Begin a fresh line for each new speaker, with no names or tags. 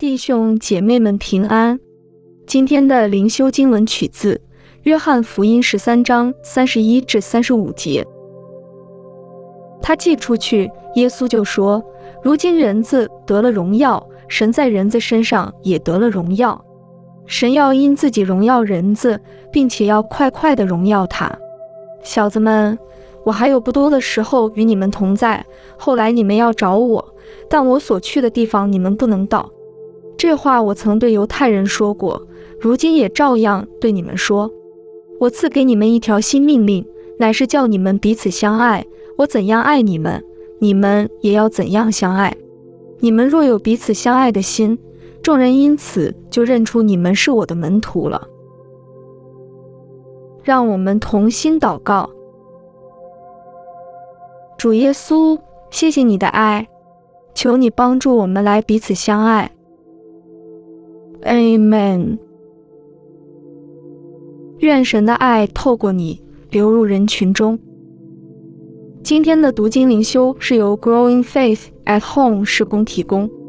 弟兄姐妹们平安。今天的灵修经文取自《约翰福音》十三章三十一至三十五节。他寄出去，耶稣就说：“如今人子得了荣耀，神在人子身上也得了荣耀。神要因自己荣耀人子，并且要快快的荣耀他。小子们，我还有不多的时候与你们同在，后来你们要找我，但我所去的地方你们不能到。”这话我曾对犹太人说过，如今也照样对你们说。我赐给你们一条新命令，乃是叫你们彼此相爱。我怎样爱你们，你们也要怎样相爱。你们若有彼此相爱的心，众人因此就认出你们是我的门徒了。让我们同心祷告：主耶稣，谢谢你的爱，求你帮助我们来彼此相爱。Amen。愿神的爱透过你流入人群中。今天的读经灵修是由 Growing Faith at Home 施工提供。